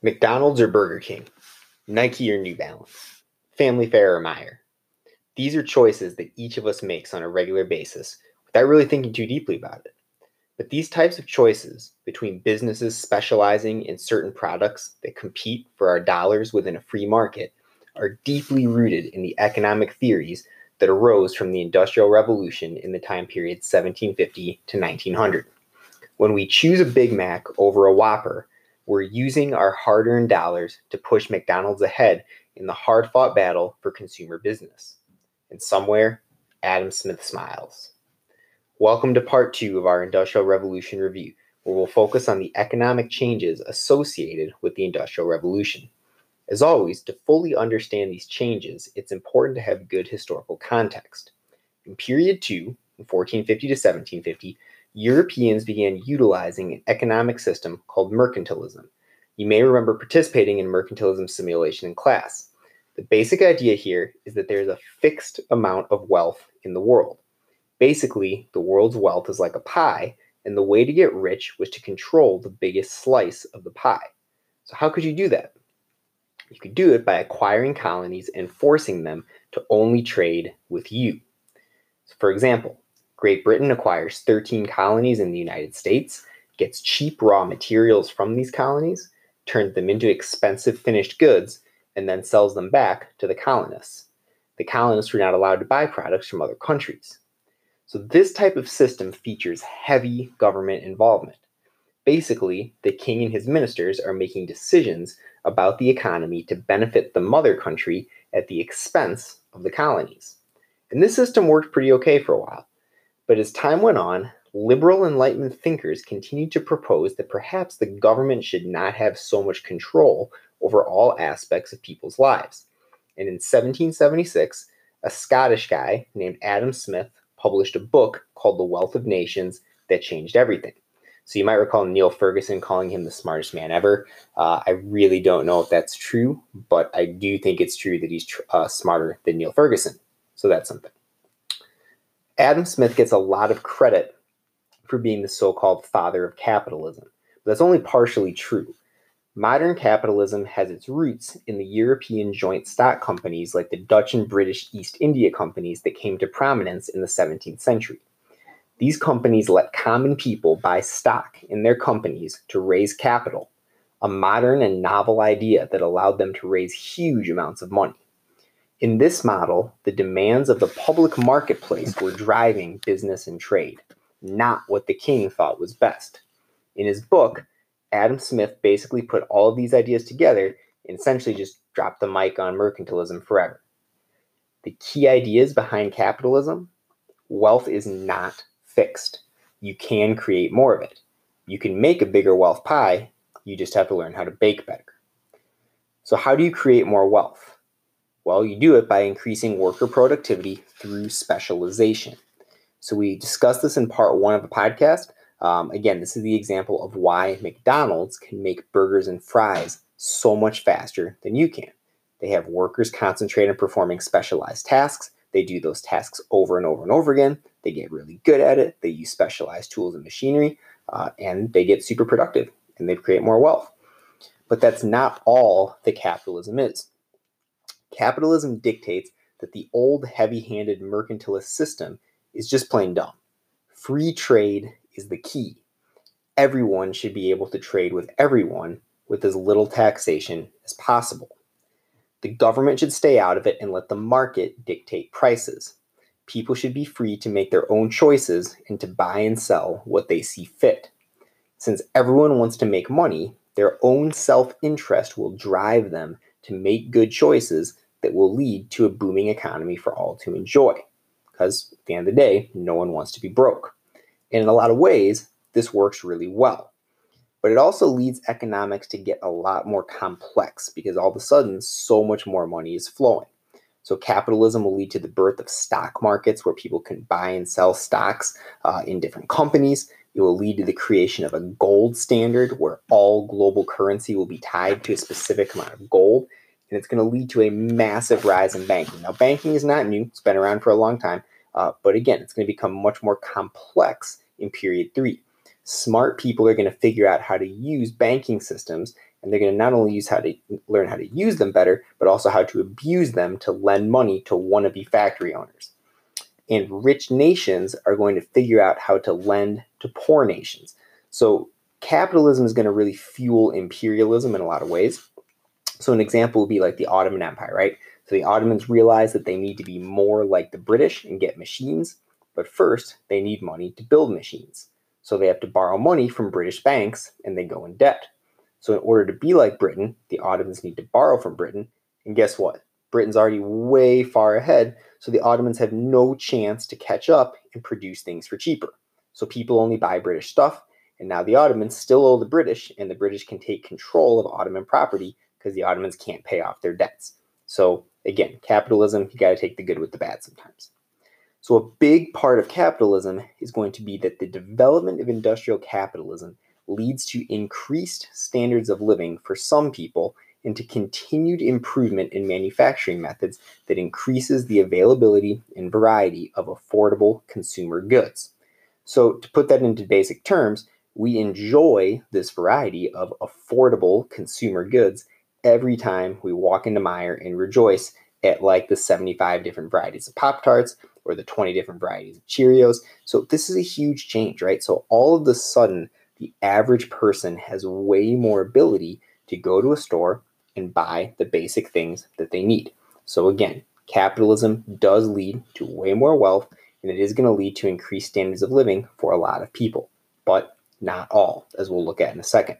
McDonald's or Burger King, Nike or New Balance, Family Fare or Meijer. These are choices that each of us makes on a regular basis without really thinking too deeply about it. But these types of choices between businesses specializing in certain products that compete for our dollars within a free market are deeply rooted in the economic theories that arose from the Industrial Revolution in the time period 1750 to 1900. When we choose a Big Mac over a Whopper, we're using our hard earned dollars to push McDonald's ahead in the hard fought battle for consumer business. And somewhere, Adam Smith smiles. Welcome to part two of our Industrial Revolution review, where we'll focus on the economic changes associated with the Industrial Revolution. As always, to fully understand these changes, it's important to have good historical context. In period two, in 1450 to 1750, Europeans began utilizing an economic system called mercantilism. You may remember participating in mercantilism simulation in class. The basic idea here is that there's a fixed amount of wealth in the world. Basically, the world's wealth is like a pie, and the way to get rich was to control the biggest slice of the pie. So, how could you do that? You could do it by acquiring colonies and forcing them to only trade with you. So for example, Great Britain acquires 13 colonies in the United States, gets cheap raw materials from these colonies, turns them into expensive finished goods, and then sells them back to the colonists. The colonists were not allowed to buy products from other countries. So, this type of system features heavy government involvement. Basically, the king and his ministers are making decisions about the economy to benefit the mother country at the expense of the colonies. And this system worked pretty okay for a while. But as time went on, liberal Enlightenment thinkers continued to propose that perhaps the government should not have so much control over all aspects of people's lives. And in 1776, a Scottish guy named Adam Smith published a book called The Wealth of Nations that changed everything. So you might recall Niall Ferguson calling him the smartest man ever. Uh, I really don't know if that's true, but I do think it's true that he's tr- uh, smarter than Niall Ferguson. So that's something. Adam Smith gets a lot of credit for being the so called father of capitalism, but that's only partially true. Modern capitalism has its roots in the European joint stock companies like the Dutch and British East India companies that came to prominence in the 17th century. These companies let common people buy stock in their companies to raise capital, a modern and novel idea that allowed them to raise huge amounts of money. In this model, the demands of the public marketplace were driving business and trade, not what the king thought was best. In his book, Adam Smith basically put all of these ideas together and essentially just dropped the mic on mercantilism forever. The key ideas behind capitalism wealth is not fixed. You can create more of it. You can make a bigger wealth pie, you just have to learn how to bake better. So, how do you create more wealth? Well, you do it by increasing worker productivity through specialization. So, we discussed this in part one of the podcast. Um, again, this is the example of why McDonald's can make burgers and fries so much faster than you can. They have workers concentrate on performing specialized tasks. They do those tasks over and over and over again. They get really good at it. They use specialized tools and machinery, uh, and they get super productive and they create more wealth. But that's not all that capitalism is. Capitalism dictates that the old heavy handed mercantilist system is just plain dumb. Free trade is the key. Everyone should be able to trade with everyone with as little taxation as possible. The government should stay out of it and let the market dictate prices people should be free to make their own choices and to buy and sell what they see fit. Since everyone wants to make money, their own self interest will drive them to make good choices that will lead to a booming economy for all to enjoy. Because at the end of the day, no one wants to be broke. And in a lot of ways, this works really well. But it also leads economics to get a lot more complex because all of a sudden, so much more money is flowing. So capitalism will lead to the birth of stock markets where people can buy and sell stocks uh, in different companies. It will lead to the creation of a gold standard where all global currency will be tied to a specific amount of gold. And it's going to lead to a massive rise in banking. Now, banking is not new, it's been around for a long time. Uh, but again, it's going to become much more complex in period three. smart people are going to figure out how to use banking systems and they're going to not only use how to learn how to use them better but also how to abuse them to lend money to wannabe factory owners and rich nations are going to figure out how to lend to poor nations so capitalism is going to really fuel imperialism in a lot of ways so an example would be like the ottoman empire right so the ottomans realize that they need to be more like the british and get machines but first they need money to build machines so they have to borrow money from British banks and they go in debt. So, in order to be like Britain, the Ottomans need to borrow from Britain. And guess what? Britain's already way far ahead, so the Ottomans have no chance to catch up and produce things for cheaper. So, people only buy British stuff, and now the Ottomans still owe the British, and the British can take control of Ottoman property because the Ottomans can't pay off their debts. So, again, capitalism, you got to take the good with the bad sometimes. So, a big part of capitalism is going to be that the development of industrial capitalism leads to increased standards of living for some people and to continued improvement in manufacturing methods that increases the availability and variety of affordable consumer goods. So, to put that into basic terms, we enjoy this variety of affordable consumer goods every time we walk into Meijer and rejoice at like the 75 different varieties of Pop Tarts or the 20 different varieties of Cheerios. So this is a huge change, right? So all of a sudden, the average person has way more ability to go to a store and buy the basic things that they need. So again, capitalism does lead to way more wealth and it is going to lead to increased standards of living for a lot of people, but not all, as we'll look at in a second.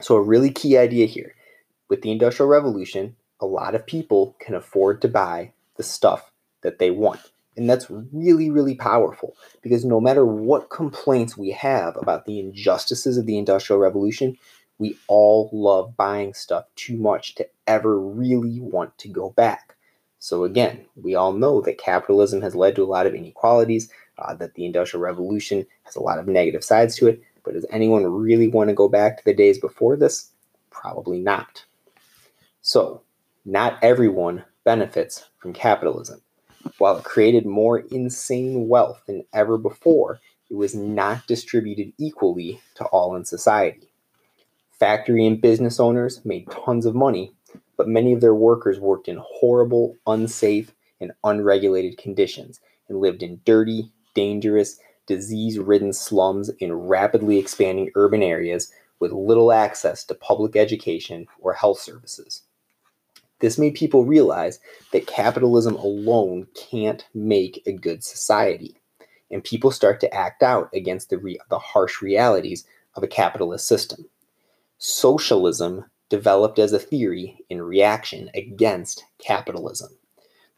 So, a really key idea here with the Industrial Revolution, a lot of people can afford to buy the stuff that they want. And that's really, really powerful because no matter what complaints we have about the injustices of the Industrial Revolution, we all love buying stuff too much to ever really want to go back. So, again, we all know that capitalism has led to a lot of inequalities, uh, that the Industrial Revolution has a lot of negative sides to it. But does anyone really want to go back to the days before this? Probably not. So, not everyone benefits from capitalism. While it created more insane wealth than ever before, it was not distributed equally to all in society. Factory and business owners made tons of money, but many of their workers worked in horrible, unsafe, and unregulated conditions and lived in dirty, dangerous, disease ridden slums in rapidly expanding urban areas with little access to public education or health services. This made people realize that capitalism alone can't make a good society, and people start to act out against the, re- the harsh realities of a capitalist system. Socialism developed as a theory in reaction against capitalism.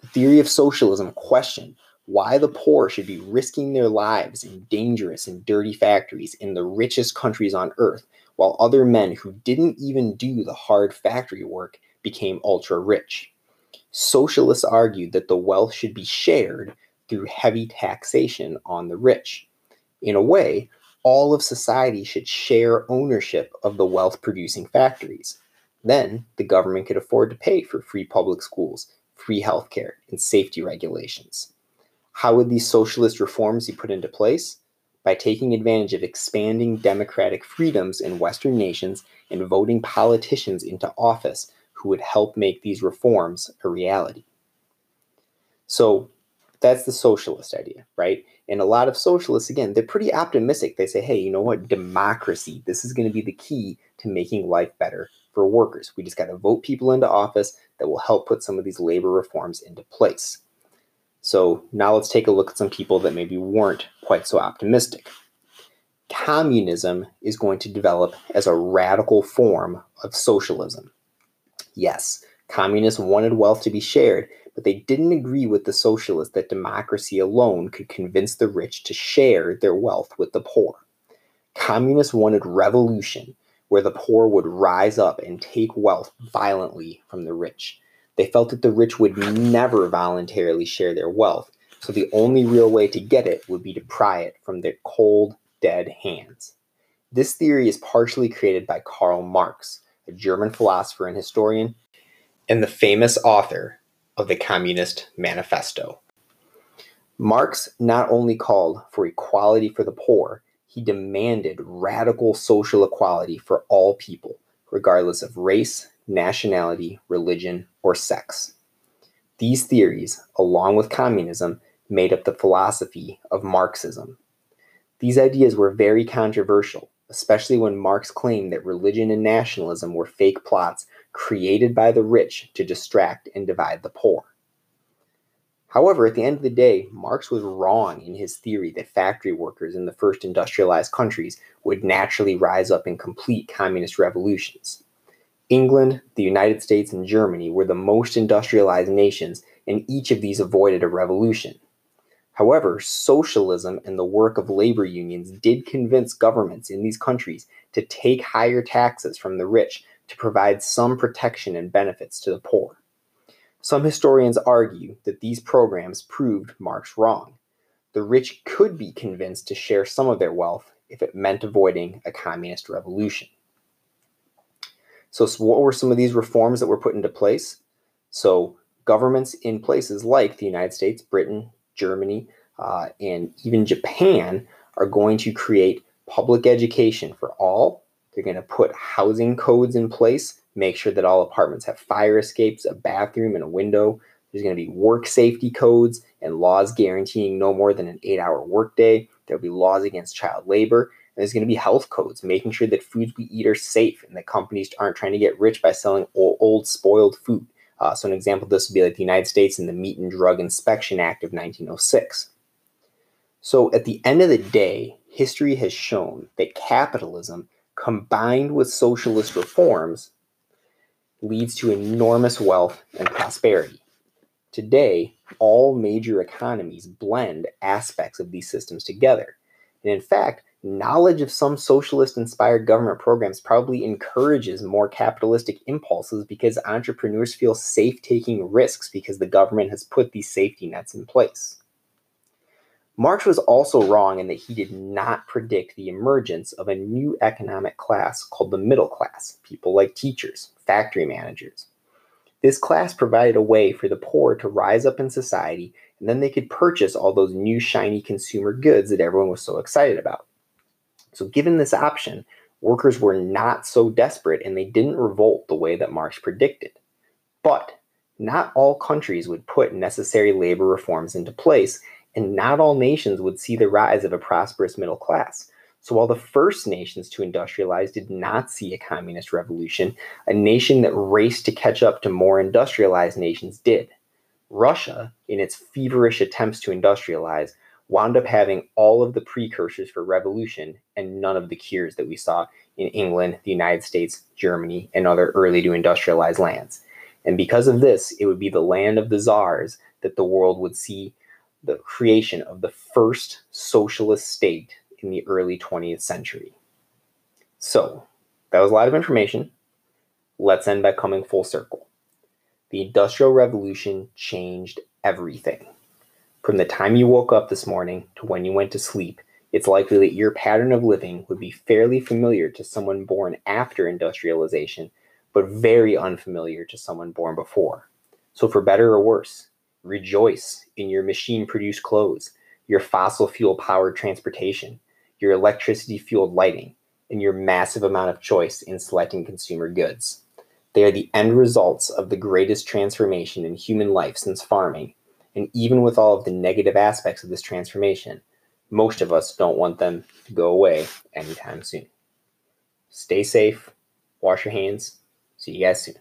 The theory of socialism questioned why the poor should be risking their lives in dangerous and dirty factories in the richest countries on earth, while other men who didn't even do the hard factory work became ultra rich. Socialists argued that the wealth should be shared through heavy taxation on the rich. In a way, all of society should share ownership of the wealth producing factories. Then the government could afford to pay for free public schools, free healthcare, and safety regulations. How would these socialist reforms be put into place? By taking advantage of expanding democratic freedoms in Western nations and voting politicians into office who would help make these reforms a reality. So that's the socialist idea, right? And a lot of socialists, again, they're pretty optimistic. They say, hey, you know what? Democracy, this is going to be the key to making life better for workers. We just got to vote people into office that will help put some of these labor reforms into place. So now let's take a look at some people that maybe weren't quite so optimistic. Communism is going to develop as a radical form of socialism. Yes, communists wanted wealth to be shared, but they didn't agree with the socialists that democracy alone could convince the rich to share their wealth with the poor. Communists wanted revolution, where the poor would rise up and take wealth violently from the rich. They felt that the rich would never voluntarily share their wealth, so the only real way to get it would be to pry it from their cold, dead hands. This theory is partially created by Karl Marx, a German philosopher and historian, and the famous author of the Communist Manifesto. Marx not only called for equality for the poor, he demanded radical social equality for all people, regardless of race, nationality, religion, or sex. These theories, along with communism, made up the philosophy of Marxism. These ideas were very controversial, especially when Marx claimed that religion and nationalism were fake plots created by the rich to distract and divide the poor. However, at the end of the day, Marx was wrong in his theory that factory workers in the first industrialized countries would naturally rise up in complete communist revolutions. England, the United States, and Germany were the most industrialized nations, and each of these avoided a revolution. However, socialism and the work of labor unions did convince governments in these countries to take higher taxes from the rich to provide some protection and benefits to the poor. Some historians argue that these programs proved Marx wrong. The rich could be convinced to share some of their wealth if it meant avoiding a communist revolution. So, so what were some of these reforms that were put into place? So, governments in places like the United States, Britain, Germany, uh, and even Japan are going to create public education for all. They're going to put housing codes in place make sure that all apartments have fire escapes, a bathroom, and a window. There's going to be work safety codes and laws guaranteeing no more than an eight hour workday. There'll be laws against child labor. And there's going to be health codes, making sure that foods we eat are safe and that companies aren't trying to get rich by selling old, old spoiled food. Uh, so, an example of this would be like the United States and the Meat and Drug Inspection Act of 1906. So, at the end of the day, history has shown that capitalism combined with socialist reforms leads to enormous wealth and prosperity. Today, all major economies blend aspects of these systems together. And in fact, knowledge of some socialist inspired government programs probably encourages more capitalistic impulses because entrepreneurs feel safe taking risks because the government has put these safety nets in place. Marx was also wrong in that he did not predict the emergence of a new economic class called the middle class, people like teachers, factory managers. This class provided a way for the poor to rise up in society, and then they could purchase all those new shiny consumer goods that everyone was so excited about. So, given this option, workers were not so desperate and they didn't revolt the way that Marx predicted. But not all countries would put necessary labor reforms into place, and not all nations would see the rise of a prosperous middle class. So while the first nations to industrialize did not see a communist revolution, a nation that raced to catch up to more industrialized nations did. Russia, in its feverish attempts to industrialize, wound up having all of the precursors for revolution and none of the cures that we saw in England, the United States, Germany, and other early to industrialize lands. And because of this, it would be the land of the czars that the world would see the creation of the first socialist state in the early 20th century. So, that was a lot of information. Let's end by coming full circle. The Industrial Revolution changed everything. From the time you woke up this morning to when you went to sleep, it's likely that your pattern of living would be fairly familiar to someone born after industrialization, but very unfamiliar to someone born before. So, for better or worse, rejoice in your machine produced clothes, your fossil fuel powered transportation, your electricity fueled lighting, and your massive amount of choice in selecting consumer goods. They are the end results of the greatest transformation in human life since farming, and even with all of the negative aspects of this transformation, most of us don't want them to go away anytime soon. Stay safe, wash your hands, see you guys soon.